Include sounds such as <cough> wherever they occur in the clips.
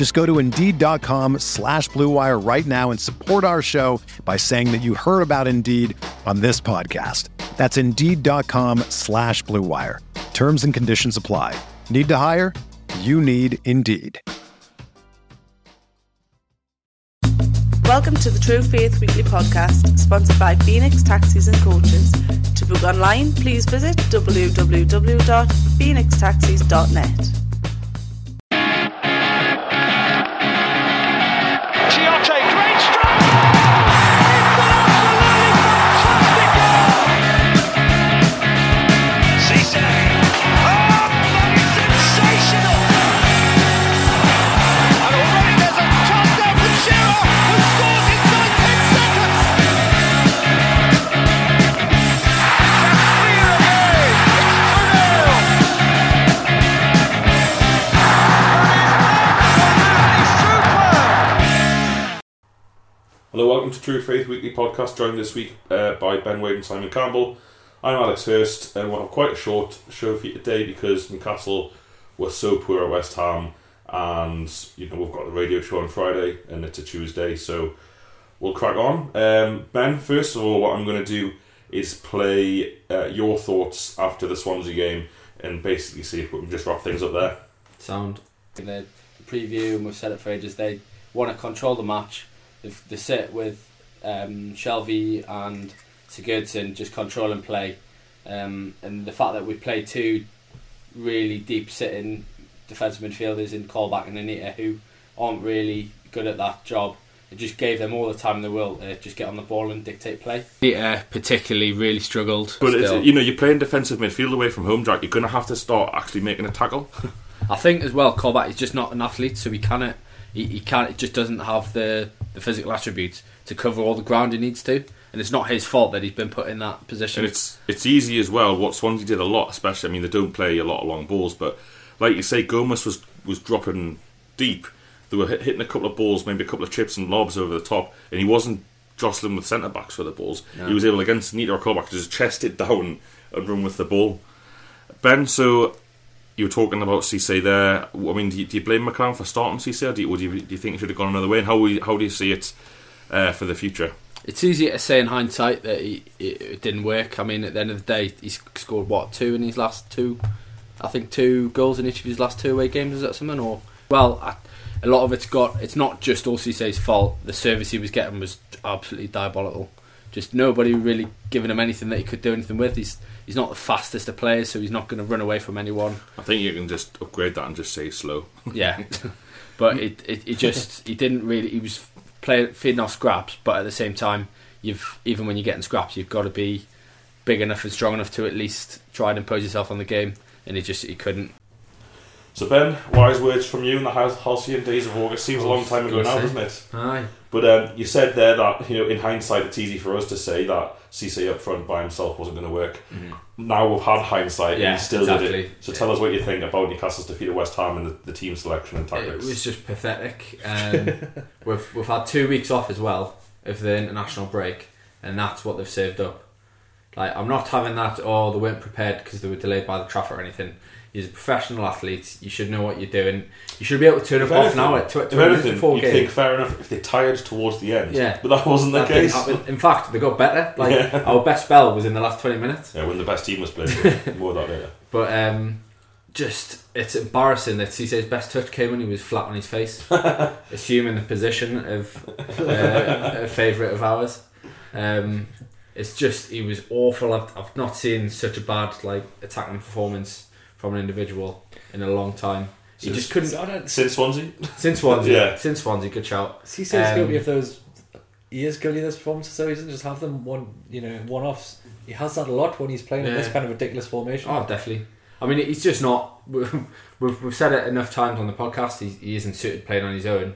Just go to Indeed.com slash BlueWire right now and support our show by saying that you heard about Indeed on this podcast. That's Indeed.com slash BlueWire. Terms and conditions apply. Need to hire? You need Indeed. Welcome to the True Faith Weekly podcast, sponsored by Phoenix Taxis and Coaches. To book online, please visit www.phoenixtaxis.net. True Faith Weekly Podcast, joined this week uh, by Ben Wade and Simon Campbell. I'm Alex Hurst, and we'll have quite a short show for you today because Newcastle were so poor at West Ham, and you know we've got the radio show on Friday, and it's a Tuesday, so we'll crack on. Um, ben, first of all, what I'm going to do is play uh, your thoughts after the Swansea game, and basically see if we can just wrap things up there. sound. The preview, and we've said it for ages, they want to control the match. They, they sit with um, Shelvey and Sigurdsson just control and play. Um, and the fact that we played two really deep sitting defensive midfielders in Colback and Anita who aren't really good at that job. It just gave them all the time in the world to just get on the ball and dictate play. Anita particularly really struggled. But it's, still. you know, you're playing defensive midfield away from home, Jack. You're going to have to start actually making a tackle. <laughs> <laughs> I think as well, Colback is just not an athlete, so he cannot. He, he can't. It just doesn't have the, the physical attributes to cover all the ground he needs to, and it's not his fault that he's been put in that position. And it's it's easy as well. What Swansea did a lot, especially. I mean, they don't play a lot of long balls, but like you say, Gomis was was dropping deep. They were hit, hitting a couple of balls, maybe a couple of chips and lobs over the top, and he wasn't jostling with centre backs for the balls. He was able against Nita or Colback to just chest it down and run with the ball. Ben, so you were talking about Cisse there. I mean, do you, do you blame McClaren for starting Cisse, or do you, or do you, do you think he should have gone another way? And how how do you see it uh, for the future? It's easier to say in hindsight that he, it, didn't work. I mean, at the end of the day, he's scored what two in his last two, I think two goals in each of his last two away games. Is that something? Or well, I, a lot of it's got. It's not just Olsise's fault. The service he was getting was absolutely diabolical. Just nobody really giving him anything that he could do anything with. He's he's not the fastest of players, so he's not going to run away from anyone. I think you can just upgrade that and just say slow. Yeah, <laughs> but it, it it just he didn't really. He was playing feeding off scraps, but at the same time, you've even when you're getting scraps, you've got to be big enough and strong enough to at least try and impose yourself on the game. And he just he couldn't. So Ben, wise words from you in the halcyon days of August. Seems a long time ago now, doesn't it? Aye. But um, you said there that you know, in hindsight, it's easy for us to say that Cisse up front by himself wasn't going to work. Now we've had hindsight, Mm-hmm. Yeah, and he still did it. So tell us what you think about Newcastle's defeat at West Ham and the, the team selection and tactics. It was just pathetic. <laughs> Um, we've we've had two weeks off as well of the international break, and that's what they've saved up. Like I'm not having that. Oh, they weren't prepared because they were delayed by the traffic or anything. You're a professional athlete. You should know what you're doing. You should be able to turn If up off anything- now at tw- if two minutes anything, before you game. think fair enough if they're tired towards the end. Yeah. but that wasn't the That case. In fact, they got better. <laughs> Like Yeah. our best spell was in the last twenty minutes. Yeah, when the best team was playing. <laughs> More of that later. But um, just it's embarrassing that Cisse's best touch came when he was flat on his face, <laughs> assuming the position of uh, a favourite of ours. Um, It's just he was awful. I've, I've not seen such a bad like attacking performance from an individual in a long time. He Since- just couldn't I don't, Since Swansea? since Swansea. <laughs> Yeah. Since Swansea, good shout. Cisse is Um, guilty of those. He is guilty of those performances, so he doesn't just have them one, you know, one offs. He has that a lot when he's playing in this kind of ridiculous formation. Oh, definitely. I mean, he's just not. <laughs> We've, we've said it enough times on the podcast. He, he isn't suited playing on his own,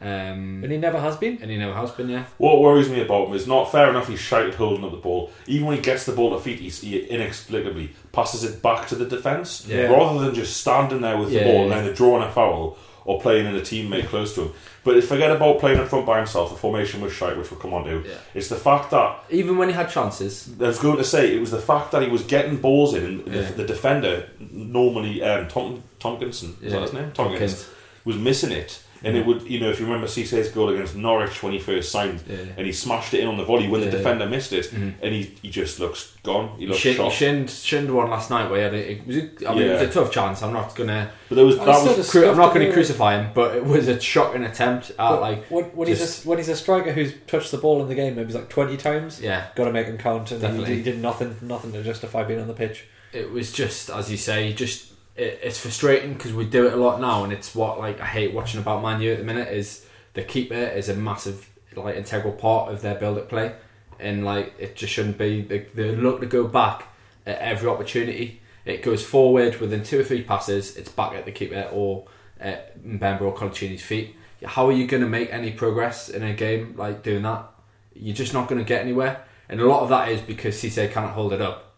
um, And he never has been. and he never has been. Yeah, What worries me about him is not fair enough. He's shouted holding up the ball. Even when he gets the ball to feet, he's, he inexplicably passes it back to the defence Yeah. rather than just standing there with Yeah, the ball yeah. and either drawing a foul or playing in a teammate close to him. But forget about playing in front by himself. The formation was shite, which we'll come on to. Yeah. It's the fact that even when he had chances. I was going to say it was the fact that he was getting balls in. And Yeah. the, the defender, normally um, Tom Tompkinson, is that his name? Tomkins, Tomkins. was missing it. And it would, you know, if you remember Cisse's goal against Norwich when he first signed, Yeah. and he smashed it in on the volley when Yeah. the defender missed it, Mhm. and he, he just looks gone. He He, looks shin, he shot. shinned, shinned one last night where he had a, it was. A, I mean, it was a tough chance. I'm not gonna. But there was I that still was just- Cru- I'm not going to Stuff to do. crucify him, but it was a shocking attempt at But like. when, when he's a, when he's a striker who's touched the ball in the game maybe like twenty times, Yeah, got to make him count, and he, he did nothing, nothing to justify being on the pitch. it was just as you say, just it, it's frustrating because we do it a lot now, and it's what like I hate watching about Man U at the minute is the keeper is a massive like integral part of their build-up play, and like it just shouldn't be. They, they look to go back at every opportunity. It goes forward within two or three passes. It's back at the keeper or at Mbemba or Coloccini's feet. How are you going to make any progress in a game like doing that? You're just not going to get anywhere, and a lot of that is because Cisse cannot hold it up.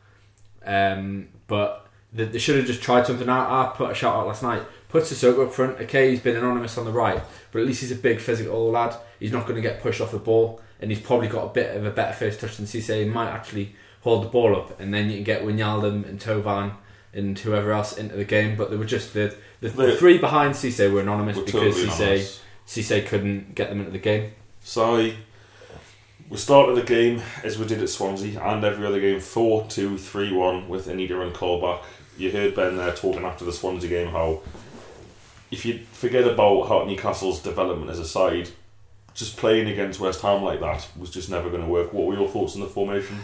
Um, but they, they should have just tried something out. I put a shout out last night. Puts Sissoko up front. Okay, he's been anonymous on the right, but at least he's a big physical lad. He's not going to get pushed off the ball, and he's probably got a bit of a better first touch than Cisse. He might actually hold the ball up, and then you can get Wijnaldum and Thauvin and whoever else into the game. But they were just the the, the three behind Cisse were anonymous We're because totally Cisse anonymous. Cisse couldn't get them into the game. So we started the game as we did at Swansea and every other game 4 2 3 1 with Anita and Colback. You heard Ben there talking after the Swansea game how if you forget about how Newcastle's development as a side, just playing against West Ham like that was just never going to work. What were your thoughts on the formation?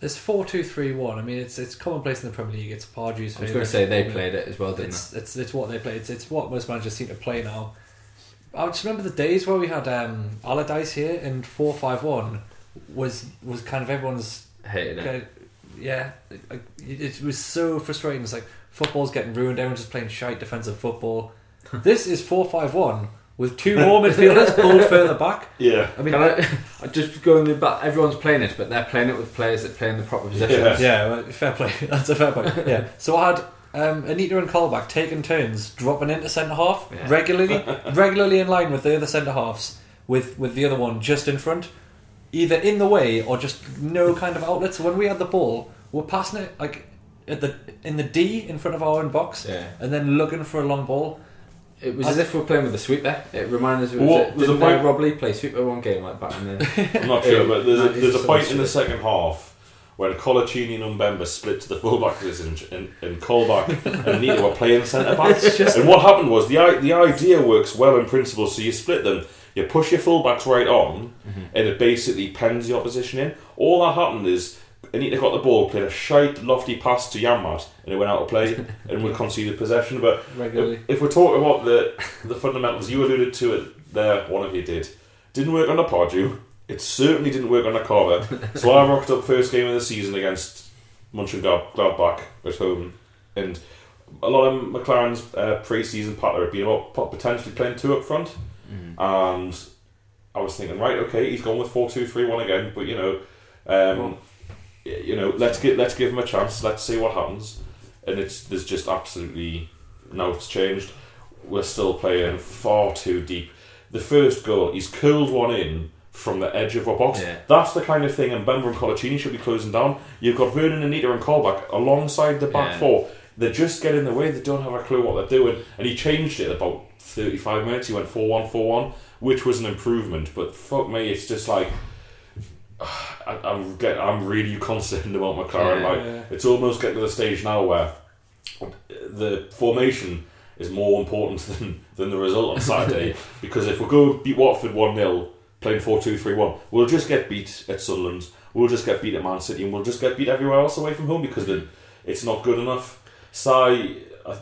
It's four two three one. I mean, it's it's commonplace in the Premier League. It's Pardew's. I was going to say they played it as well, didn't It's, it's it's what they play. It's, it's what most managers seem to play now. I just remember the days where we had um, Allardyce here and four five one was was kind of everyone's they? Hated it. Kind of, yeah. It, it was so frustrating. It's like football's getting ruined. Everyone's just playing shite defensive football. this is four five one with two <laughs> more midfielders pulled further back. Yeah. I mean, Can I, I <laughs> just going back. everyone's playing it, but they're playing it with players that play in the proper positions. Yeah, well, fair play. <laughs> That's a fair point. Yeah. So I had um, Anita and Colback taking turns dropping into centre half Yeah. regularly, regularly in line with the other centre halves, with with the other one just in front, either in the way or just no kind of outlet. So when we had the ball, we're passing it like at the in the D in front of our own box, Yeah. and then looking for a long ball. It was as if we were playing with a sweeper. It reminded us of What- it, there's a didn't uh, point- Rob Lee play sweeper one game like back in the I'm not sure, but there's a, there's a it's point in the second half when Coloccini and Mbemba split to the fullback position and, and Colback and Anita were playing centre backs. and what happened was the the idea works well in principle. So you split them, you push your fullbacks right on, and it basically pens the opposition in. All that happened is Anita got the ball, played a shite lofty pass to Janmaat, and it went out of play, <laughs> and we conceded possession. But if, if we're talking about the the fundamentals, you alluded to it there. One of you did. Didn't work under Pardew. It certainly didn't work under Carver. so I rocked up first game of the season against Mönchengladbach at home, and a lot of McClaren's uh, pre-season pattern had been about potentially playing two up front, and I was thinking, right, okay, he's gone with four two three one again, but you know, um, you know, let's get let's give him a chance. Let's see what happens, and it's there's just absolutely now it's changed. We're still playing far too deep. The first goal, he's curled one in from the edge of our box. Yeah. That's the kind of thing, and Bemba and Coloccini should be closing down. You've got Vernon, and Anita, and Colback alongside the back Yeah. four. They're just get in the way. They don't have a clue what they're doing. And he changed it about 35 minutes. He went 4 1 4 1, which was an improvement. But fuck me, it's just like. <sighs> I, I'm get, I'm really <laughs> concerned about McClaren. Yeah. like it's almost getting to the stage now where the formation is more important <laughs> than, than the result on Saturday. <laughs> because if we go beat Watford 1 0, playing 4 2 3 1, we'll just get beat at Sunderland. we'll just get beat at Man City and we'll just get beat everywhere else away from home because the, it's not good enough. Sai,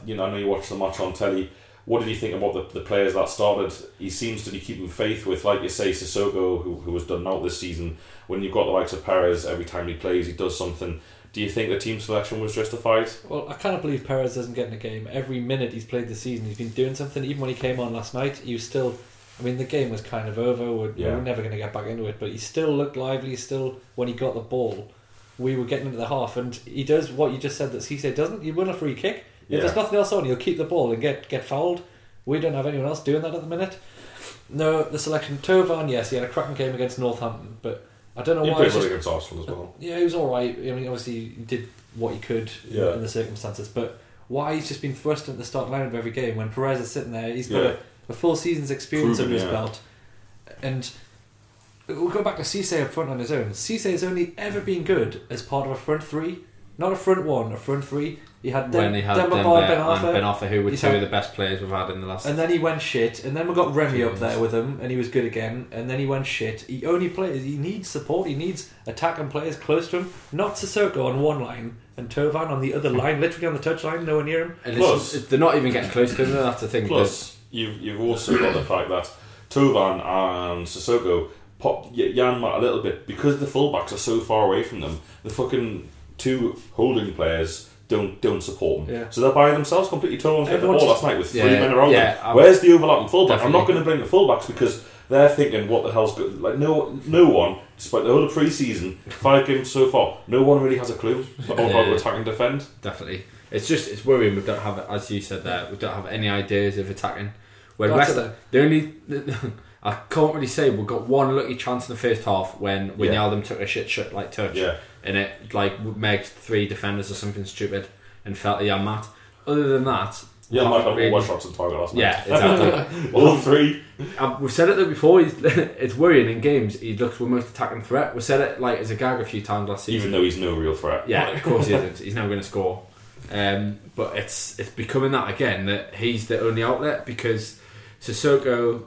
you know, I know you watched the match on telly. What did you think about the, the players that started? He seems to be keeping faith with, like you say, Sissoko, who, who was done out this season. When you've got the likes of Perez, every time he plays, he does something. Do you think the team selection was justified? Well, I cannot believe Perez doesn't get in the game. Every minute he's played this season, he's been doing something. Even when he came on last night, he was still. I mean, the game was kind of over. We're, Yeah. we're never going to get back into it, but he still looked lively. Still, when he got the ball, we were getting into the half, and he does what you just said that Cisse doesn't. He win a free kick. If there's nothing else on, you'll keep the ball and get get fouled. We don't have anyone else doing that at the minute. No, the selection. Thauvin, yes, he had a cracking game against Northampton, but I don't know He why. played it's well against Arsenal as well. yeah, he was all right. I mean, obviously, he did what he could in- Yeah. in the circumstances. But why he's just been thrust into the start line of every game when Perez is sitting there? He's got Yeah. a, a full season's experience Proven, under his yeah. belt, and we'll go back to Cisse up front on his own. Cisse has only ever been good as part of a front three, not a front one, a front three. He had when Dem- he had Demba Demba Ba, and Ben Ben Arfa, Arfa, who were He's two had- of the best players we've had in the last. and then he went shit, and then we got Remy up there with him, and he was good again, and then he went shit. He only plays, he needs support, he needs attacking players close to him, not Sissoko on one line, and Thauvin on the other hmm. line, literally on the touch line, nowhere near him. and Plus- it's, they're not even getting close to him. That's the thing. Plus, you've, you've also got the fact that Thauvin and Sissoko pop y- Yanma a little bit because the fullbacks are so far away from them. The fucking two holding players don't don't support them. Yeah. So they're by themselves completely. Thauvin get the ball last night with three Yeah, men around yeah, them. I- Where's the overlapping fullback? I'm not going to blame the fullbacks because they're thinking, what the hell's good? Like no no one, despite the whole of pre-season, five games so far, no one really has a clue about how to attack and defend. definitely. It's just it's worrying. We don't have, as you said there, we don't have any ideas of attacking. When That's West, it. the only <laughs> I can't really say we got one lucky chance in the first half when when Yeah. Yaldum took a shit shot like touch Yeah. And it like megged three defenders or something stupid and felt a young mat. Other than that, Yeah, might haven't really- one shots on target last night. Yeah, exactly. <laughs> All three. Uh, we've said it though before. He's, <laughs> it's worrying in games. He looks the most attacking threat. We said it like as a gag a few times last season. Even though he's no real threat. Yeah, of course he isn't. He's never going to score. Um, but it's it's becoming that again that he's the only outlet because Sissoko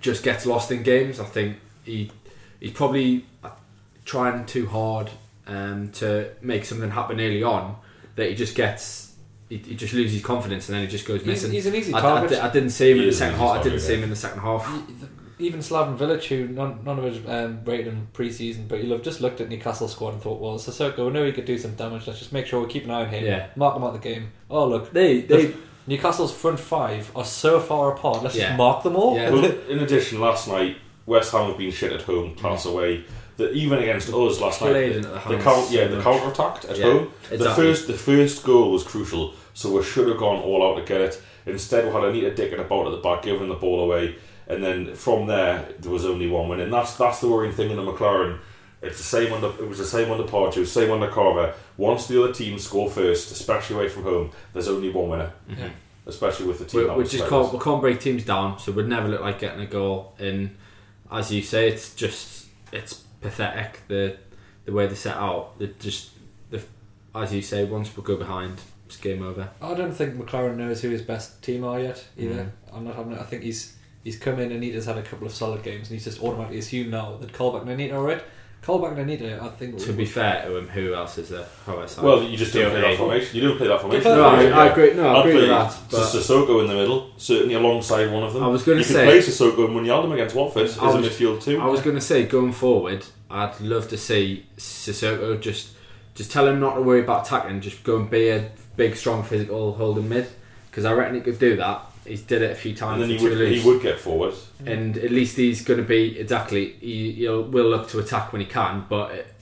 just gets lost in games. I think he he's probably trying too hard um, to make something happen early on that he just gets he, he just loses confidence and then he just goes missing. he's an easy I, I, target. di- I didn't see him He in the second easy half. I didn't target, see him in the second half. Even Slaven Bilić, who none, none of us um, rated him pre-season, but you'll have just looked at Newcastle squad and thought, well, Sissoko, we know he could do some damage. Let's just make sure we keep an eye on him. Yeah. Mark him out the game. Oh look, They The- they Newcastle's front five are so far apart. Let's Yeah. just mark them all. Yeah. Well, in addition, last night West Ham have been shit at home, class away. That even against us last night, Played the, into the the hands count, so yeah, the much. counter attacked at Yeah, home. The first, the first goal was crucial, so we should have gone all out to get it. Instead, we had Anita dicking about at the ball at the back, giving the ball away, and then from there there was only one win, and that's that's the worrying thing in the McClaren. It's the same under. It was the same under Pardew, the same under Carver. Once the other team score first, especially away from home, there's only one winner. Yeah. Especially with the team. we, that we just can't we can't break teams down, so we'd never look like getting a goal. And as you say, it's just it's pathetic the the way they set out. They just the, as you say, once we go behind, it's game over. I don't think McClaren knows who his best team are yet either. Mm. I'm not having. it. I think he's he's come in and Anita's had a couple of solid games, and he's just automatically assumed now that Colback and Anita are right. Colback and Anita, I think. To be fair to him, who else is there? How I say? Well, you just don't play that formation. You don't play that formation. No, I, I agree. No, I I'd agree play with that. But Sissoko in the middle, certainly alongside one of them. I was gonna you say- can play Sissoko and Munyaldum against Watford as I a was- midfield too. I was going to say, going forward, I'd love to see Sissoko just just tell him not to worry about attacking, just go and be a big, strong, physical holding mid. Because I reckon he could do that. He's did it a few times and then he would, he would get forward. and at least he's going to be exactly. He he'll, will look to attack when he can, but it,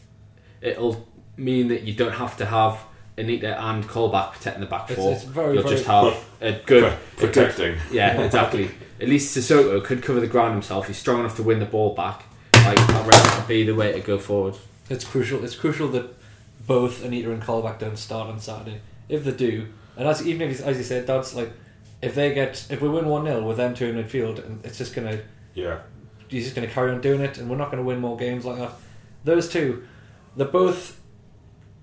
it'll mean that you don't have to have Anita and Colback protecting the back four. it's very, You'll very- just have <laughs> a good, a good protecting. yeah, exactly. At least Sissoko could cover the ground himself. He's strong enough to win the ball back. Like I reckon that'd be the way to go forward. It's crucial. It's crucial that both Anita and Colback don't start on Saturday. If they do, and as even if as you said, Dodds like if they get if we win one 0 with them two in midfield, and it's just gonna Yeah. he's just gonna carry on doing it, and we're not gonna win more games like that. Those two, they're both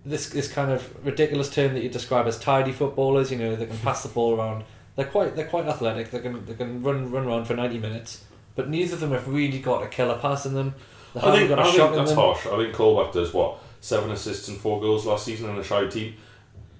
this this kind of ridiculous term that you describe as tidy footballers. You know, they can pass the ball around. They're quite they're quite athletic. They can they can run run around for ninety minutes. But neither of them have really got a killer pass in them. They I think, got a I shot think in that's them. harsh. I think Colback does what seven assists and four goals last season in a shy team.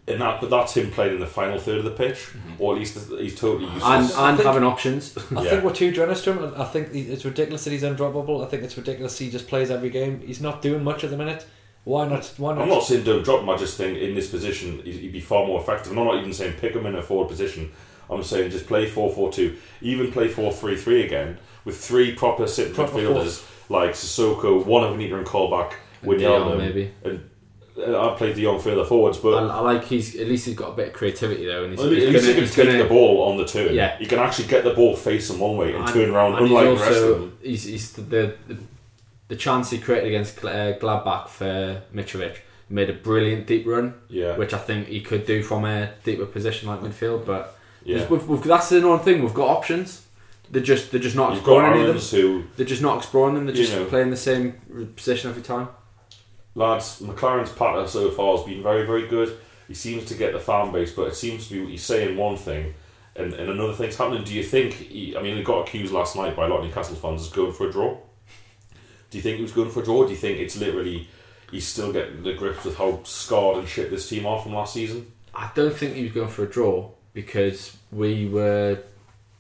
And that, but that's him playing in the final third of the pitch, mm-hmm. or at least he's totally useless. and and think- having options. I Yeah. think we're too generous to him. and I think it's ridiculous that he's undroppable. I think it's ridiculous he just plays every game. He's not doing much at the minute. Why not? Why not? I'm not saying don't drop him. I just think in this position he'd he'd be far more effective. And I'm not even saying pick him in a forward position. I'm saying just play 4-4-2, even play 4-3-3 again with three proper sitting Proper midfielders like Sissoko, one of Anita and Colback, And De Jong, Wijnaldum, maybe. and I played De Jong further forwards, but I, I like he's at least he's got a bit of creativity though, and he's, At least, he's least gonna, he can he's take gonna the ball on the turn. Yeah. He can actually get the ball facing one way and, turn around, and unlike he's the rest of also them. he's, he's the, the the chance he created against Gl- uh, Gladbach for Mitrovic made a brilliant deep run, Yeah, which I think he could do from a deeper position like midfield. But yeah. we've, we've, that's the one thing we've got options. They're just they're just not You've got exploring any of them. Aaron's who, They're just not exploring them. They're You just know. playing the same position every time. Lads, McClaren's pattern so far has been very, very good. He seems to get the fan base, but it seems to be he's saying one thing and, and another thing's happening. Do you think, he, I mean, he got accused last night by a lot of Newcastle fans as going for a draw? Do you think he was going for a draw? Do you think it's literally he's still getting the grips with how scarred and shit this team are from last season? I don't think he was going for a draw because we were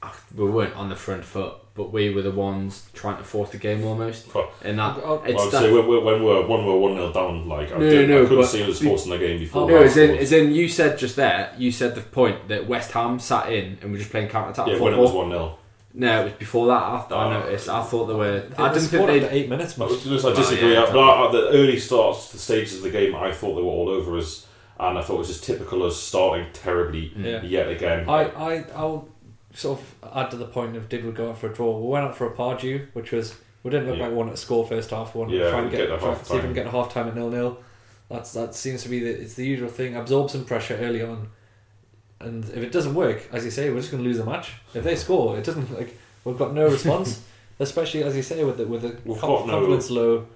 Ah, we weren't on the front foot, but we were the ones trying to force the game almost. And that I'll- it's I that, say when, when when we're when we're one 0 down, like I, No, did, no, I couldn't but- see us forcing the game before. Oh, no, that as in, scored. as in you said just there, you said the point that West Ham sat in and we were just playing counter attack yeah, football. when it was one 0 No, it was before that. I, I Oh. noticed. I thought they were. They I didn't think scored they. after eight minutes. I Much. I oh, disagree. yeah, but at the early starts, the stages of the game, I thought they were all over us, and I thought it was just typical us starting terribly mm. Yeah. yet again. I, I, I'll sort of add to the point of did we go out for a draw? We went out for a Pardew, which was we didn't look Yeah. like we wanted to score first half. We wanted Yeah, to try and get, get try, see if we can get a half time at nil nil. That's that seems to be the it's the usual thing. Absorb some pressure early on, and if it doesn't work, as you say, we're just going to lose the match. If they score, it doesn't like we've got no response. <laughs> Especially as you say, with the with the We've got no- confidence low.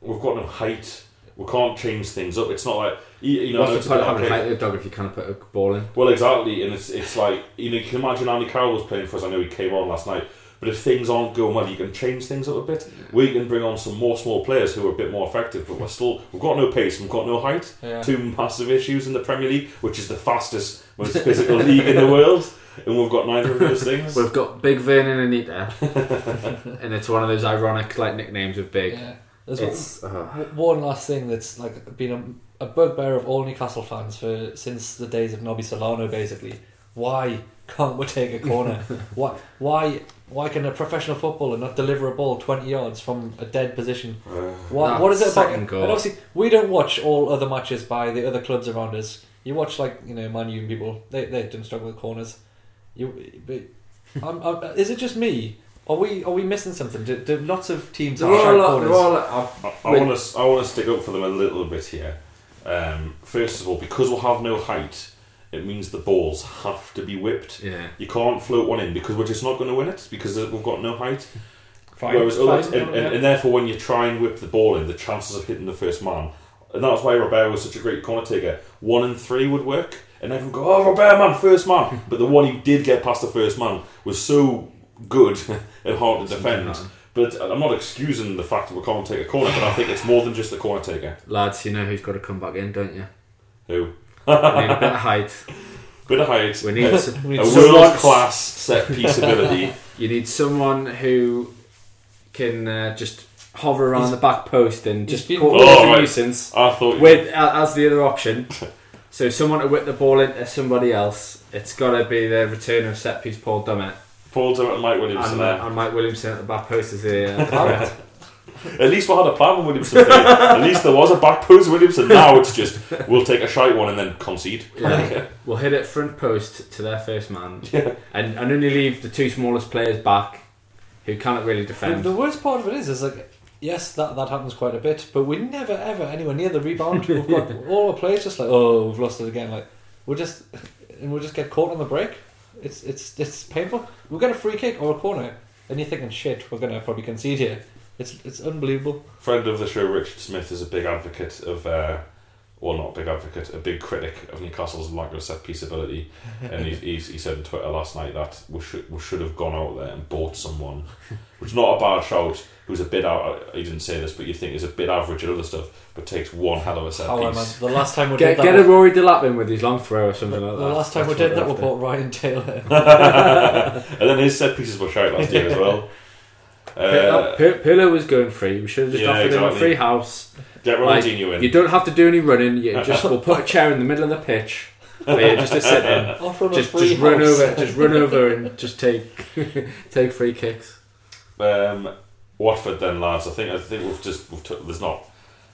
We've got no height. We can't change things up. It's not like you you know. What's it's the a point bit of having okay. a height dog if you can't put a ball in? Well, exactly, and it's it's like you know you can imagine Andy Carroll was playing for us. I know he came on last night, but if things aren't going well, you can change things up a bit. We can bring on some more small players who are a bit more effective, but we're still we've got no pace, we've got no height. Yeah. Two massive issues in the Premier League, which is the fastest, most physical <laughs> league in the world, and we've got neither of those things. We've got Big Vern and Anita, <laughs> and it's one of those ironic like nicknames of Big. Yeah. There's It's uh, One last thing that's like been a, a bugbear of all Newcastle fans for since the days of Nobby Solano. Basically, why can't we take a corner? <laughs> why why why can a professional footballer not deliver a ball twenty yards from a dead position? Uh, What what is it about? And goal. obviously, we don't watch all other matches by the other clubs around us. You watch like you know Man U and people. They they don't struggle with corners. You, but I'm, I'm, is it just me? Are we are we missing something? Do, do lots of teams they're have all, sharp they're corners? all, uh, I Wait. want to I want to stick up for them a little bit here. Um, first of all, because we'll have no height, it means the balls have to be whipped. yeah. You can't float one in because we're just not going to win it because we've got no height. Fine, Whereas fine, others, and, and, and therefore, when you try and whip the ball in, the chances of hitting the first man, and that's why Robert was such a great corner taker. One and three would work, and everyone go, "Oh, Robert, man, first man." <laughs> but the one he did get past the first man was so good <laughs> and hard to defend. But I'm not excusing the fact that we can't take a corner, but I think it's more than just the corner taker. Lads, you know who's got to come back in, don't you? Who? <laughs> We need a bit of height. Bit of height, We need, some, We a need world class <laughs> set piece ability. you need someone who can uh, just hover around the back post and just been- cause Oh, a right. nuisance. I thought with uh, as the other option. <laughs> So someone to whip the ball into somebody else. It's got to be the return of set piece Paul Dummett Paul Dummett and Mike Williamson and, there. uh, and Mike Williamson at the back post as the uh, <laughs> threat. <laughs> At least we had a plan with Williamson played. At least there was a back post Williamson. Now it's just we'll take a shite one and then concede. Yeah. <laughs> We'll hit it front post to their first man Yeah. and, and only leave the two smallest players back who can't really The, defend. the worst part of it is, is like, yes, that, that happens quite a bit, but we never ever anywhere near the rebound. We've got all our players just like, oh, we've lost it again. Like, we just and we'll just get caught on the break. It's it's it's painful. We get a free kick or a corner, Anything and you're thinking, shit, we're gonna probably concede here. It's it's unbelievable. Friend of the show, Richard Smith, is a big advocate of uh, or not a big advocate, a big critic of Newcastle's lack of set piece ability. <laughs> And he, he's, he said on Twitter last night that we should, we should have gone out there and bought someone, which is not a bad shout, who's a bit out, he didn't say this, but you think is a bit average at other stuff, but takes one hell of a set How am I? piece. The last time we Get, did that, get a Rory Delap in with his long throw or something like that. the last time we did that, we they're bought Ryan Taylor. <laughs> and then his set pieces were shite last year as well. after. Uh, P- Pirlo was going free. We should have just Yeah, offered him a free house. Get Like, in. you don't have to do any running. You <laughs> just we'll put a chair in the middle of the pitch for you just to sit in. <laughs> Offer him a Just, just run over, just run over and <laughs> just take take free kicks. um, Watford then, lads. I think I think we've just we've took, there's not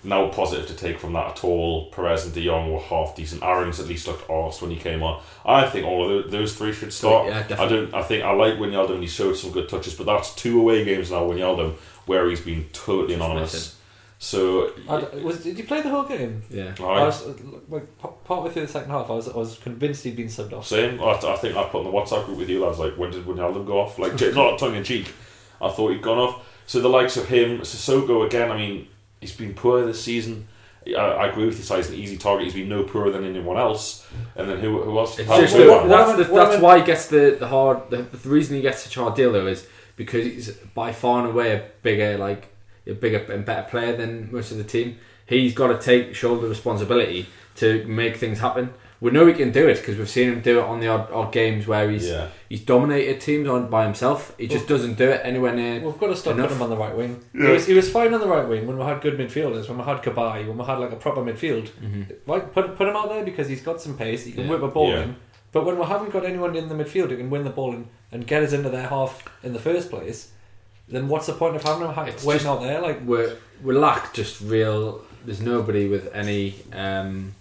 no positive to take from that at all. Perez and De Jong were half decent. Aaron's at least looked arse when he came on. I think all of those three should start. Yeah, I don't. I think I like Wijnaldum. He showed some good touches, but that's two away games now. Wijnaldum, where he's been totally anonymous. Missing. So I d- was, did you play the whole game? Yeah. I- I was like, p- partway through the second half. I was I was convinced he'd been subbed off. Same. I, I think I put in the WhatsApp group with you. I was like, when did Wijnaldum go off? Like, not tongue in cheek. I thought he'd gone off. So the likes of him, Sissoko again. I mean, he's been poor this season. I, I agree with you. He's an easy target. He's been no poorer than anyone else. And then who, who else? It's How- just who- what- that's, the, am I- what that's am why he gets the, the hard. The, the reason he gets such a hard deal though is because he's by far and away a bigger, like a bigger and better player than most of the team. He's got to take shoulder responsibility to make things happen. We know he can do it because we've seen him do it on the odd, odd games where he's Yeah. he's dominated teams on by himself. He just doesn't do it anywhere near. We've got to stop Enough. putting him on the right wing. Yeah. He, was, he was fine on the right wing when we had good midfielders, when we had Cabaye, when we had like a proper midfield. Mm-hmm. Right, put, put him out there because he's got some pace, he can Yeah. whip a ball Yeah. in. But when we haven't got anyone in the midfield who can win the ball and, and get us into their half in the first place, then what's the point of having him ha- It's just- out there? Like, we we lack just real. There's nobody with any um,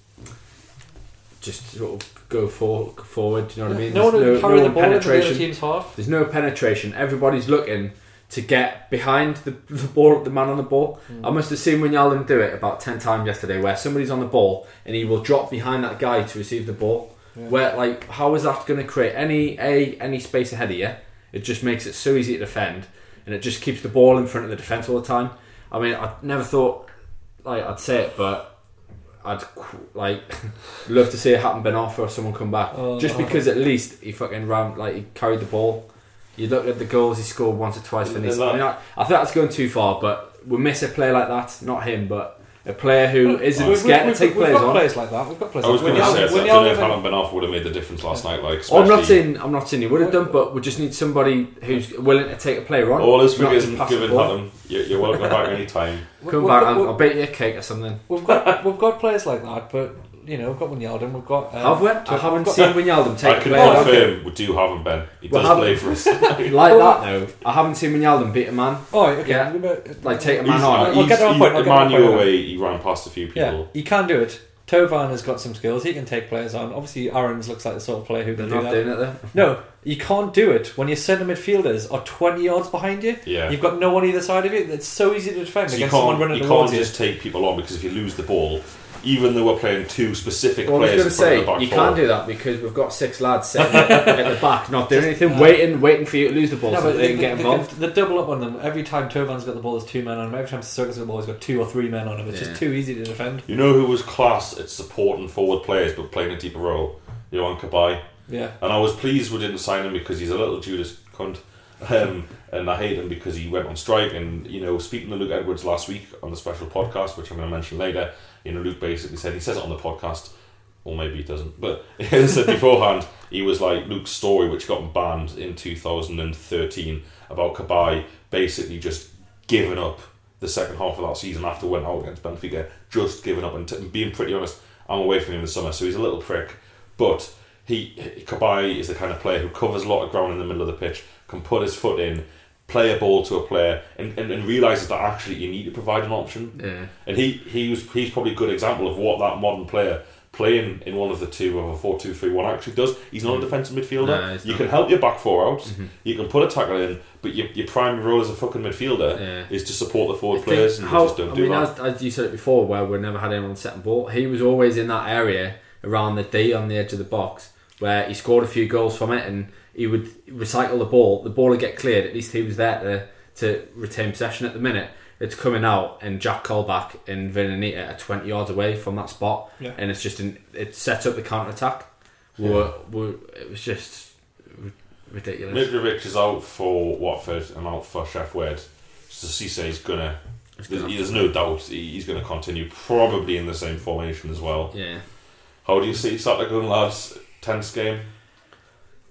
just sort of go for, forward. Do you know what I mean? no one There's carry no the ball into the penetration. team's half. There's no penetration. Everybody's looking to get behind the, the ball, the man on the ball. Hmm. I must have seen Wijnaldum do it about ten times yesterday, where somebody's on the ball and he will drop behind that guy to receive the ball. Where like, how is that going to create any a any space ahead of you? It just makes it so easy to defend, and it just keeps the ball in front of the defense all the time. I mean, I never thought like I'd say it, but I'd like <laughs> love to see it happen Ben Arfa or someone come back. Oh, just no. because at least he fucking ran like he carried the ball. You look at the goals he scored once or twice for And Nice. I mean, I, I think that's going too far, but we miss a player like that. Not him, but a player who hmm. isn't We've- scared we've- to take we've players got on. players like that. We've got players I was like going to say, I don't know if Alan Ben Off would have made the difference last night. Like, Oh, I'm not especially- saying I'm not saying he would have done, but we just need somebody who's willing to take a player on. All his not figures just and pass the given ball. Adam, you're, you're welcome back <laughs> anytime. Come We've back, got- I'll, I'll bake you a cake or something. We've got we've got players like that, but you know, we've got Wijnaldum, we've got. Um, Have we? I we've haven't got- seen Wijnaldum I take a can player on. confirm we do have him, Ben. He Well, does have- play for us. <laughs> Like <laughs> that though, I haven't seen Wijnaldum beat a man. Oh, okay. Yeah. Like take a He's, man on. I'll get to my he's- point, I'll get to my Emmanuel point. away, he ran past a few Yeah, people. he can do it. Thauvin has got some skills. He can take players on. Obviously, Aaron's looks like the sort of player who They're can do not that. doing it though. No, you can't do it when your centre midfielders are 20 yards behind you. Yeah. You've got no one either side of you. It's so easy to defend So you against someone can't, running you can't you. just take people on because if you lose the ball, even though we're playing two specific Well, I was players going to in front of say you four, can't do that because we've got six lads sitting at the back, not doing anything, waiting, waiting for you to lose the ball No, so they, they can get they, involved. they double up on them. Every time Thauvin's got the ball, there's two men on him. Every time Sissoko's got the ball, he's got two or three men on him. It's Yeah. just too easy to defend. You know who was class at supporting forward players but playing a deeper role? Yohan Cabaye. Yeah. And I was pleased we didn't sign him because he's a little Judas cunt. Um, and I hate him because he went on strike. And, you know, speaking to Luke Edwards last week on the special podcast, which I'm going to mention later, you know, Luke basically said, he says it on the podcast, or maybe he doesn't, but <laughs> he said beforehand, he was like Luke's story, which got banned in 2013 about Cabaye basically just giving up the second half of that season after went out against Benfica, just giving up and t- being pretty honest. I'm away from him in the summer, so he's a little prick, but he Cabaye is the kind of player who covers a lot of ground in the middle of the pitch, can put his foot in, play a ball to a player, and, and, and realizes that actually you need to provide an option. Yeah. And he, he was he's probably a good example of what that modern player playing in one of the two of a four two three one actually does. He's not a mm. defensive midfielder. No, you can help your back four out. Mm-hmm. You can put a tackle in, but your, your primary role as a fucking midfielder Yeah. is to support the forward players, and how- just don't I do mean, that. as, as you said it before, where we never had anyone setting ball, he was always in that area around the D on the edge of the box where he scored a few goals from it, and he would recycle the ball. The ball would get cleared. At least he was there to to retain possession. At the minute, it's coming out and Jack Colback and Villanita are 20 yards away from that spot, Yeah. and it's just an, it sets up the counter attack. We're, we're, it was just ri- ridiculous. Mitrovic is out for Watford and out for Sheff Wed. So Cisse's gonna. There's, there's no doubt he's going to continue, probably in the same formation as well. Yeah. How do you see Saturday going, lads? Tense game.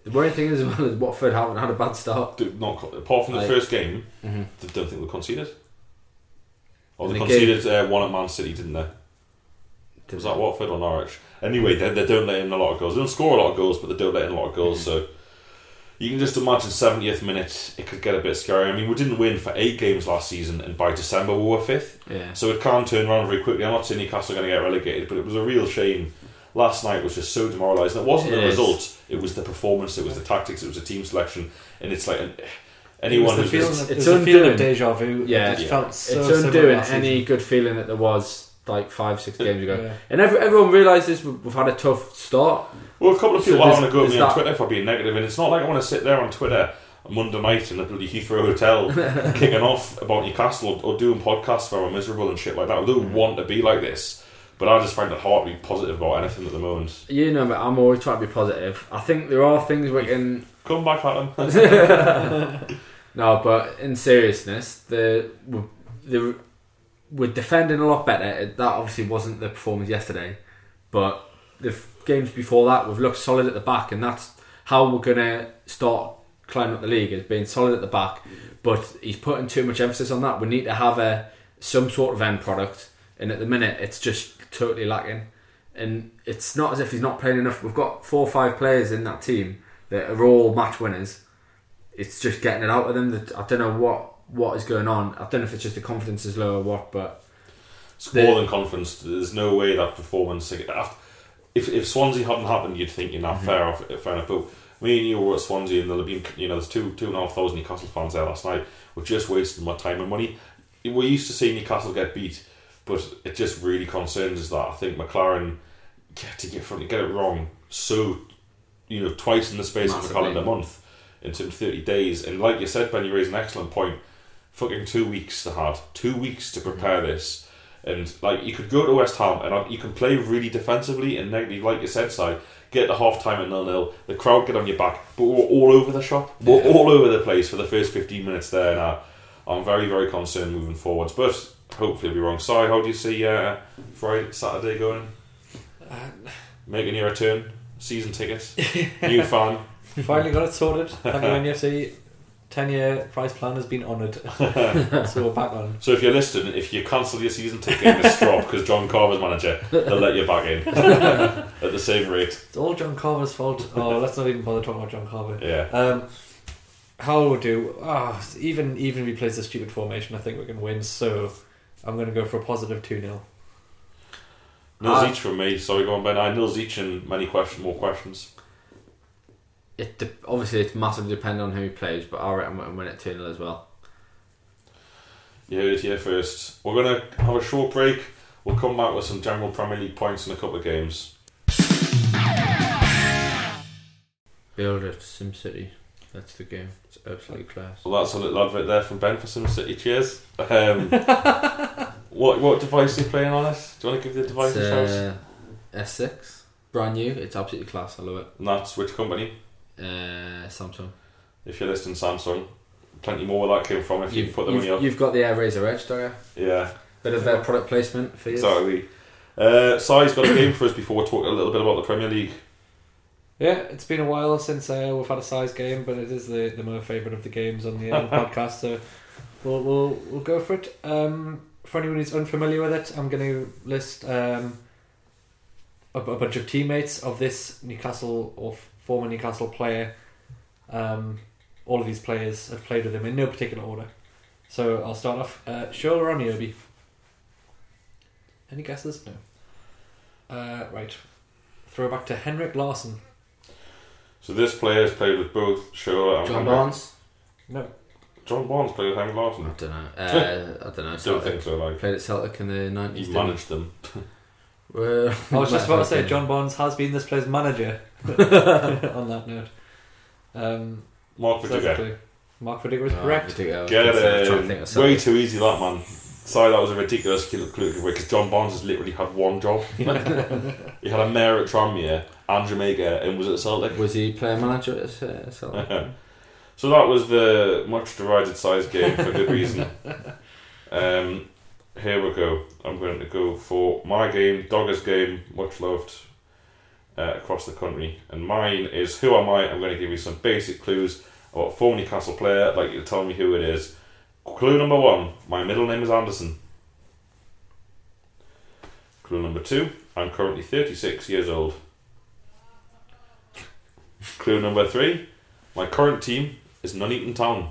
The worrying thing is, as <laughs> well, is Watford haven't had a bad start. Not apart from the Like- first game, Mhm. they don't think they conceded. Or they conceded uh, one at Man City, didn't they? Was that Watford or Norwich? Anyway, they, they don't let in a lot of goals. They don't score a lot of goals, but they don't let in a lot of goals. So you can just imagine 70th minute, it could get a bit scary. I mean, we didn't win for eight games last season, and by December we were fifth. Yeah. So it can turn around very quickly. I'm not saying Newcastle are going to get relegated, but it was a real shame. Last night was just so demoralising. It wasn't It the is. result; it was the performance, it was the tactics, it was the team selection, and it's like an, anyone the who's feeling, just- it's was a feeling of deja vu. Yeah. it Yeah. felt so it's undoing any good feeling that there was like five, six games ago. Yeah. And every, everyone realises we've, we've had a tough start. Well, a couple of So people are there's- having a go at there's me on that- Twitter for being negative, and it's not like I want to sit there on Twitter on Monday night in the bloody Heathrow Hotel <laughs> kicking off about Newcastle or, or doing podcasts where I'm miserable and shit like that. I don't mm. want to be like this, but I just find it hard to be positive about anything at the moment. You know, but I'm always trying to be positive. I think there are things we can Come back, at them. <laughs> <laughs> No, but in seriousness, the we're, the we're defending a lot better. That obviously wasn't the performance yesterday, but the games before that, we've looked solid at the back, and that's how we're gonna start climbing up the league is being solid at the back. But he's putting too much emphasis on that. We need to have a some sort of end product, and at the minute, it's just totally lacking. And it's not as if he's not playing enough. We've got four or five players in that team that are all match winners it's just getting it out of them. That I don't know what what is going on. I don't know if it's just the confidence is low or what, but It's more than confidence. There's no way that performance. If, if Swansea hadn't happened, you'd think you're not Mm-hmm. fair off, fair enough. But me and you were at Swansea, and there'll have been you know there's two two and a half thousand Newcastle fans there last night. We're just wasting my time and money. We're used to seeing Newcastle get beat, but it just really concerns us that I think McClaren get to get from get it wrong so you know twice in the space of a calendar month into 30 days. And like you said, Ben, you raise an excellent point. Fucking two weeks to had two weeks to prepare mm-hmm. this, and like you could go to West Ham and you can play really defensively and negatively, like you said, side get the half time at nil nil. The crowd get on your back, but we're all over the shop. We're all over the place for the first 15 minutes there. Now, I'm very very concerned moving forwards, but hopefully I'll be wrong. Sorry, how do you see uh, Friday Saturday going? Making your return, season tickets, <laughs> new fan. Finally got it sorted. <laughs> Thank you, NFC. 10 year price plan has been honoured. <laughs> so we're back on. So if you're listening, if you cancel your season ticket, just drop because John Carver's manager, they'll let you back in at the same rate. It's all John Carver's fault. Oh, let's not even bother talking about John Carver. Yeah. Um, how will do? Ah, even even if he plays the stupid formation, I think we can win. So I'm going to go for a positive 2 0. Nils Uh, each from me. Sorry, go on, Ben. I Nils each and many question, more questions. it de- obviously it's massively dependent on who plays. But I reckon we'll win it two 0 as well. You heard it here first. We're going to have a short break. We'll come back with some general Premier League points in a couple of games. Build it, to SimCity. That's the game. It's absolutely class. Well, that's a little advert there from Ben for SimCity. Cheers. Um, <laughs> what what device are you playing on this? Do you want to give the device a shout? uh, S6, brand new. It's absolutely class. I love it. And that's which company? Uh, Samsung. If you're listening, Samsung. Plenty more where that came from if you put the money up. you've got the Air Razor Edge, don't you? Yeah. Bit of uh, product placement for you. Exactly. Uh, Si's got a game for us before we talk a little bit about the Premier League. Yeah, it's been a while since uh, we've had a size game, but it is the, the more favourite of the games on the uh, <laughs> podcast, so we'll, we'll we'll go for it. Um, for anyone who's unfamiliar with it, I'm going to list um, a, a bunch of teammates of this Newcastle or former Newcastle player. Um, all of these players have played with him in no particular order. So I'll start off. Uh, Shola or Niobe? Any guesses? No. Uh, right. Throwback to Henrik Larsson. So this player has played with both Shola and John Henrik. Barnes. No. John Barnes played with Henrik I Larsson. don't know. Uh, I don't know. I don't Celtic. think so. Like Played at Celtic in the nineties. he managed them. <laughs> Well, I was just about to say fucking- John Bonds has been this player's manager. <laughs> <laughs> on that note, um, Mark, would you get? Celtic. Mark Viduka was correct. Viduka, Get gonna say, I was trying to it. Way too easy, that man. Sorry, that was a ridiculous clue because John Barnes has literally had one job. <laughs> he had a mayor at Tranmere and Jamaica and was at Celtic. Was he player manager at uh, Celtic? <laughs> so that was the much derided size game for good reason. <laughs> Um, here we go. I'm going to go for my game, Doggers game, much loved uh, across the country. And mine is Who Am I? I'm going to give you some basic clues about a former Newcastle player. Like you tell me who it is. Clue number one My middle name is Anderson. Clue number two I'm currently 36 years old. Clue number three My current team is Nuneaton Town.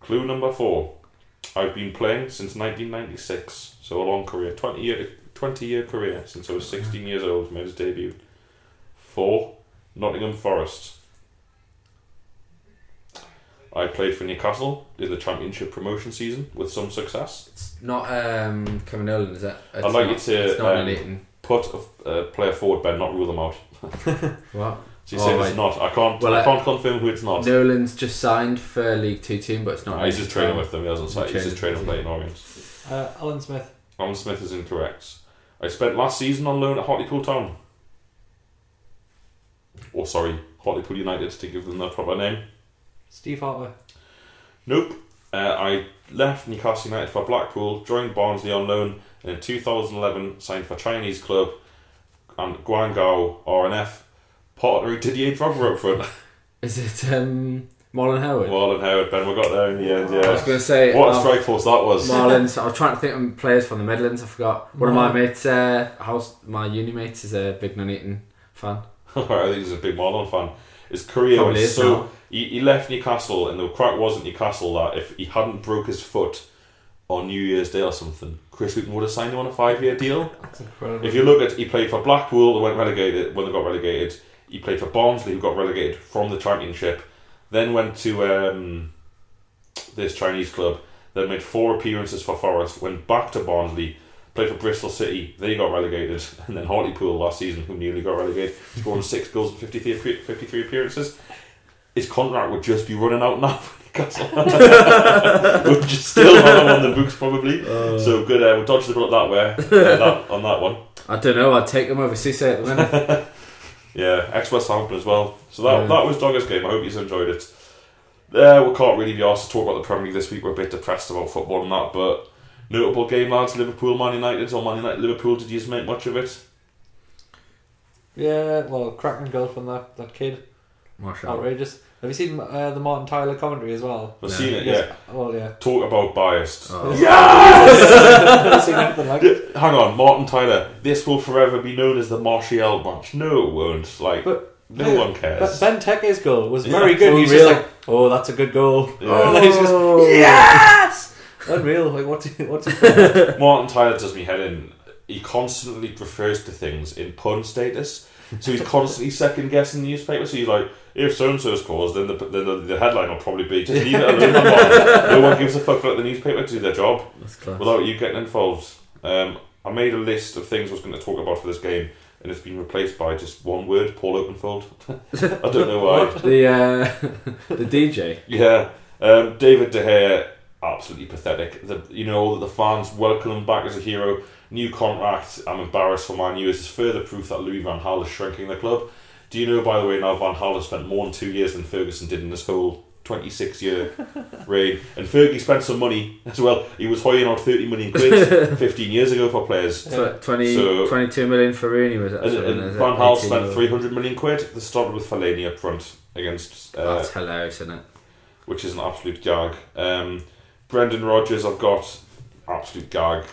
Clue number four. I've been playing since 1996, so a long career, 20 year, 20 year career since I was 16 years old, made his debut. Four, Nottingham Forest. I played for Newcastle in the Championship promotion season with some success. It's not um, Kevin Nolan, is it? It's I'd like not, you to, It's not um, Put a uh, player forward, Ben, not rule them out. <laughs> What? So you Oh, saying right. it's not. I can't. Well, I I- can't confirm who it's not. Nolan's just signed for League Two team, but it's not. Nah, he's just Nuneaton training Town. with them. He hasn't. He's, He's just training training. playing Orient. Uh, Alan Smith. Alan Smith is incorrect. I spent last season on loan at Hartlepool Town. Or sorry, Hartlepool United to give them their proper name. Steve Harper. Nope. Uh, I left Newcastle United for Blackpool, joined Barnsley on loan, and in 2011 signed for Chinese club and Guangzhou R&F, partnering Didier Drogba up front. <laughs> Is it um, Marlon Harewood? Marlon Harewood, Ben, we got there in the end, yeah. I was going to say what a uh, strike force that was. Marlins. <laughs> I was trying to think of players from the Midlands. I forgot. One of my mates, uh, house, my uni mates, is a big Nuneaton fan. <laughs> I think he's a big Marlon fan. His career Probably was is so. now. He, he left Newcastle, and the crack was at Newcastle that if he hadn't broke his foot on New Year's Day or something, Chris Hughton would have signed him on a five-year deal. That's incredible. If you look at, he played for Blackpool, they went relegated when they got relegated. He played for Barnsley, who got relegated from the Championship. Then went to um, this Chinese club. Then made four appearances for Forest. Went back to Barnsley. Played for Bristol City. They got relegated. <laughs> And then Hartlepool last season, who nearly got relegated, scoring six goals in 53, 53 appearances. His contract would just be running out now. for Newcastle. <laughs> Would just still have him on the books probably. so good. Uh, we dodged the bullet that way uh, that, <laughs> on that one. I don't know. I'd take them over Cisse at the minute. <laughs> Yeah, ex West Hampton as well. So that Yeah. that was Doggers game. I hope you enjoyed it. Uh, we can't really be asked to talk about the Premier League this week. We're a bit depressed about football and that, but notable game, lads. Liverpool, Man United, or Man United, Liverpool. Did you make much of it? Yeah, well, cracking goal from that, that kid. Martial. Outrageous. Have you seen uh, the Martin Tyler commentary as well? I've No. seen it. Yeah, Oh, yeah. talk about biased. Oh. <laughs> Have you seen anything like it? Hang on, Martin Tyler. This will forever be known as the Martial match. No, it won't. Like But no one cares. But Benteke's goal was Yeah, very good. He's unreal. just like, oh, that's a good goal. Yeah. <laughs> And then he's just, Oh. yes! Unreal. Like, what's he, what's he Martin Tyler does me head in. He constantly refers to things in pun status. So he's constantly second guessing the newspaper. So he's like, if so and so scores, then the, then the, the headline will probably be just leave it alone. No one gives a fuck about the newspaper to do their job without you getting involved. Um, I made a list of things I was going to talk about for this game, and it's been replaced by just one word: Paul Oakenfold. <laughs> I don't know why. <laughs> the uh, <laughs> the DJ. Yeah, um, David De Gea, absolutely pathetic. The, you know that the fans welcome him back as a hero. New contract. I'm embarrassed for Man U. This is further proof that Louis Van Gaal is shrinking the club. Do you know, by the way, now Van Gaal has spent more than two years than Ferguson did in this whole 26 year <laughs> reign, and Fergie spent some money as well. He was hoying out 30 million quid <laughs> 15 years ago for players. Tw- 20, So- 22 million for Rooney was it? And, and is Van Gaal spent 300 million quid. They started with Fellaini up front against uh, That's hilarious, isn't it? which is an absolute gag. Um, Brendan Rodgers, I've got absolute gag.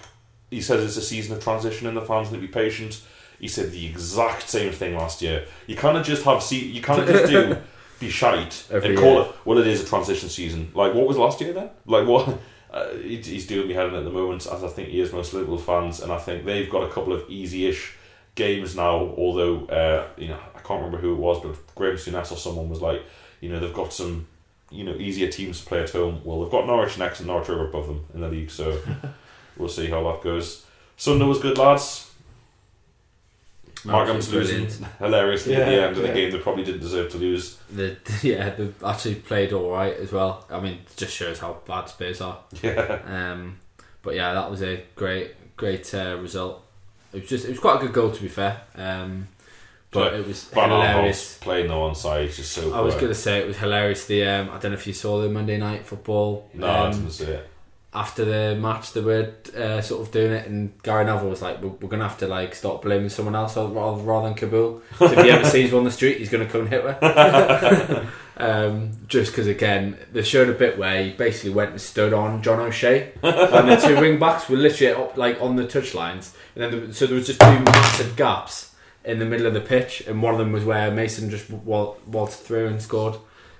He says it's a season of transition and the fans need to be patient. He said the exact same thing last year. You can't just have see. You can't just do <laughs> be shite Every and call year. it. Well, it is a transition season. Like what was last year then? Like what? <laughs> Uh, he- he's doing me head in at the moment, as I think he is most Liverpool fans, and I think they've got a couple of easy-ish games now. Although uh, you know, I can't remember who it was, but Graeme Souness or someone was like, you know, they've got some, you know, easier teams to play at home. Well, they've got Norwich next, and Norwich are above them in the league, so <laughs> we'll see how that goes. Sunday was good, lads. Mackems losing brilliant. hilariously at the end of the game. They probably didn't deserve to lose. The, <laughs> yeah, they actually played all right as well. I mean, it just shows how bad Spurs are. <laughs> Yeah, Um, but yeah, that was a great, great uh, result. It was just, it was quite a good goal to be fair. Um, but Yeah. it was Van hilarious. Aanholt's playing no onside, just so. I was going to say it was hilarious. The um, I don't know if you saw the Monday night football. No, I um, didn't see it. After the match they were uh, sort of doing it and Gary Neville was like we're, we're gonna have to like start blaming someone else rather, rather than Kaboul. So if he ever sees one on the street he's gonna come and hit her. <laughs> Um, just because again they showed a bit where he basically went and stood on John O'Shea. And the two wing backs were literally up, like on the touch lines and then there, so there was just two massive gaps in the middle of the pitch and one of them was where Mason just wal- waltzed through and scored.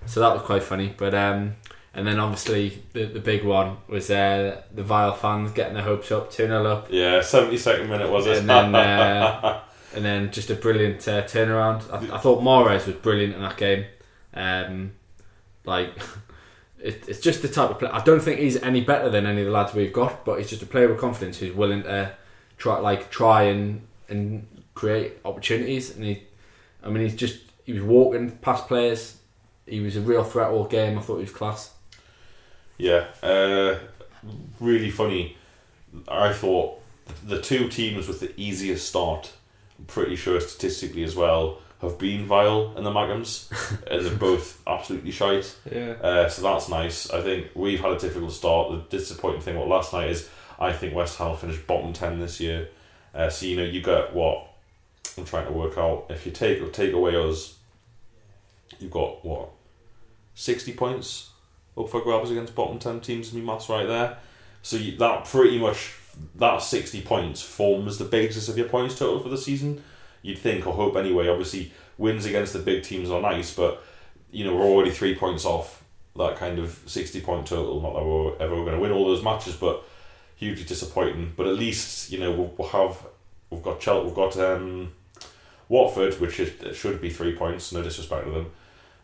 So that was quite funny. But um, and then obviously the, the big one was uh, the Vile fans getting their hopes up, 2 0 up, Yeah, seventy second minute was it? and then uh, <laughs> and then just a brilliant uh, turnaround. I, I thought Mahrez was brilliant in that game. Um, like <laughs> it, it's just the type of player. I don't think he's any better than any of the lads we've got, but he's just a player with confidence who's willing to try like try and and create opportunities. And he, I mean, he's just he was walking past players. He was a real threat all game. I thought he was class. Yeah, uh, really funny. I thought the two teams with the easiest start, I'm pretty sure statistically as well, have been Vile and the Mackems, <laughs> and they're both absolutely shite. Yeah. Uh, so that's nice. I think we've had a difficult start. The disappointing thing about last night is I think West Ham finished bottom ten this year. Uh, so you know you got what I'm trying to work out. If you take take away us, you've got what sixty points up for grabs against bottom ten teams. Me maths right there. So you, that pretty much that sixty points forms the basis of your points total for the season. You'd think or hope anyway. Obviously, wins against the big teams are nice, but you know we're already three points off that kind of sixty point total. Not that we're ever going to win all those matches, but hugely disappointing. But at least you know we'll, we'll have we've got Chel- we've got um, Watford, which is, should be three points. No disrespect to them.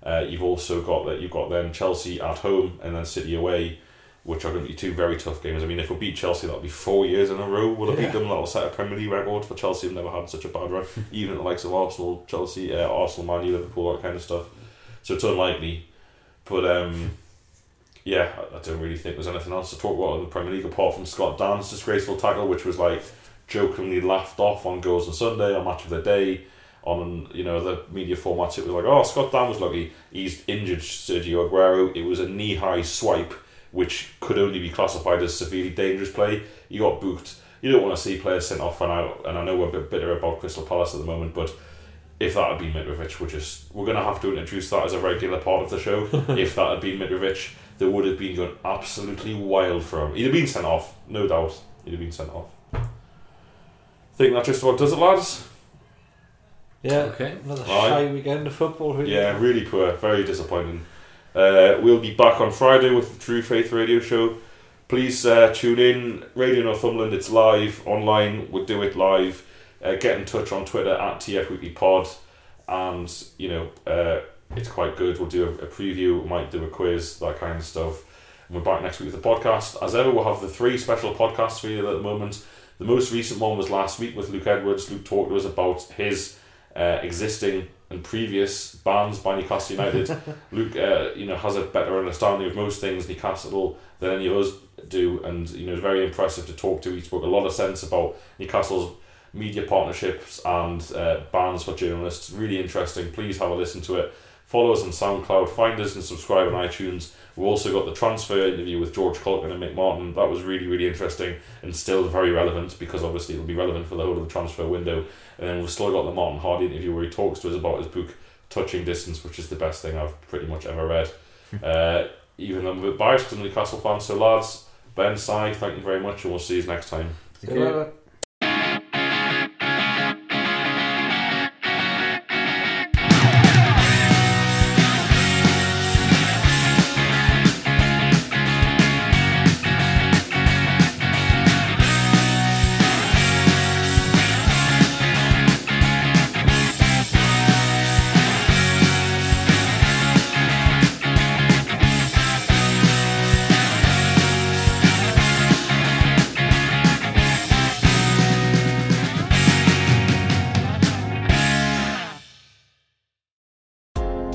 Uh, you've also got that you've got then Chelsea at home and then City away, which are going to be two very tough games. I mean, if we beat Chelsea, that'll be four years in a row. We'll have beat them. That'll set a Premier League record for Chelsea. Have never had such a bad run, <laughs> even the likes of Arsenal, Chelsea, uh, Arsenal, Man U, Liverpool, that kind of stuff. So it's unlikely. But um, yeah, I, I don't really think there's anything else to talk about in the Premier League apart from Scott Dann's disgraceful tackle, which was like jokingly laughed off on Goals on Sunday on Match of the Day. On you know the media formats, it was like, oh, Scott Dann was lucky. He's injured Sergio Aguero. It was a knee-high swipe, which could only be classified as severely dangerous play. He got booked. You don't want to see players sent off, and I and I know we're a bit bitter about Crystal Palace at the moment, but if that had been Mitrovic, we're just we're gonna have to introduce that as a regular part of the show. <laughs> if that had been Mitrovic, there would have been going absolutely wild for him. He'd have been sent off, no doubt. He'd have been sent off. think that just about does it, lads. Yeah. Okay. Another Aye. shy weekend of football. Really. Yeah, really poor, very disappointing. Uh, we'll be back on Friday with the True Faith Radio Show. Please uh, tune in. Radio Northumberland, it's live online. We'll do it live. Uh, get in touch on Twitter at TF Weekly Pod, and you know uh, it's quite good. We'll do a, a preview. We might do a quiz, that kind of stuff. And we're back next week with the podcast. As ever, we'll have the three special podcasts for you at the moment. The most recent one was last week with Luke Edwards. Luke talked to us about his uh, existing and previous bans by Newcastle United. <laughs> Luke, uh, you know, has a better understanding of most things Newcastle than any of us do, and you know, it's very impressive to talk to. He spoke a lot of sense about Newcastle's media partnerships and uh, bans for journalists. Really interesting. Please have a listen to it. Follow us on SoundCloud. Find us and subscribe on iTunes. We've also got the transfer interview with George Caulkin and Mick Martin. That was really, really interesting and still very relevant because obviously it'll be relevant for the whole of the transfer window. And then we've still got the Martin Hardy interview where he talks to us about his book Touching Distance, which is the best thing I've pretty much ever read. <laughs> uh, even though I'm a bit biased because I'm a Newcastle fan. So lads, Ben, Si, thank you very much and we'll see you next time. Good luck.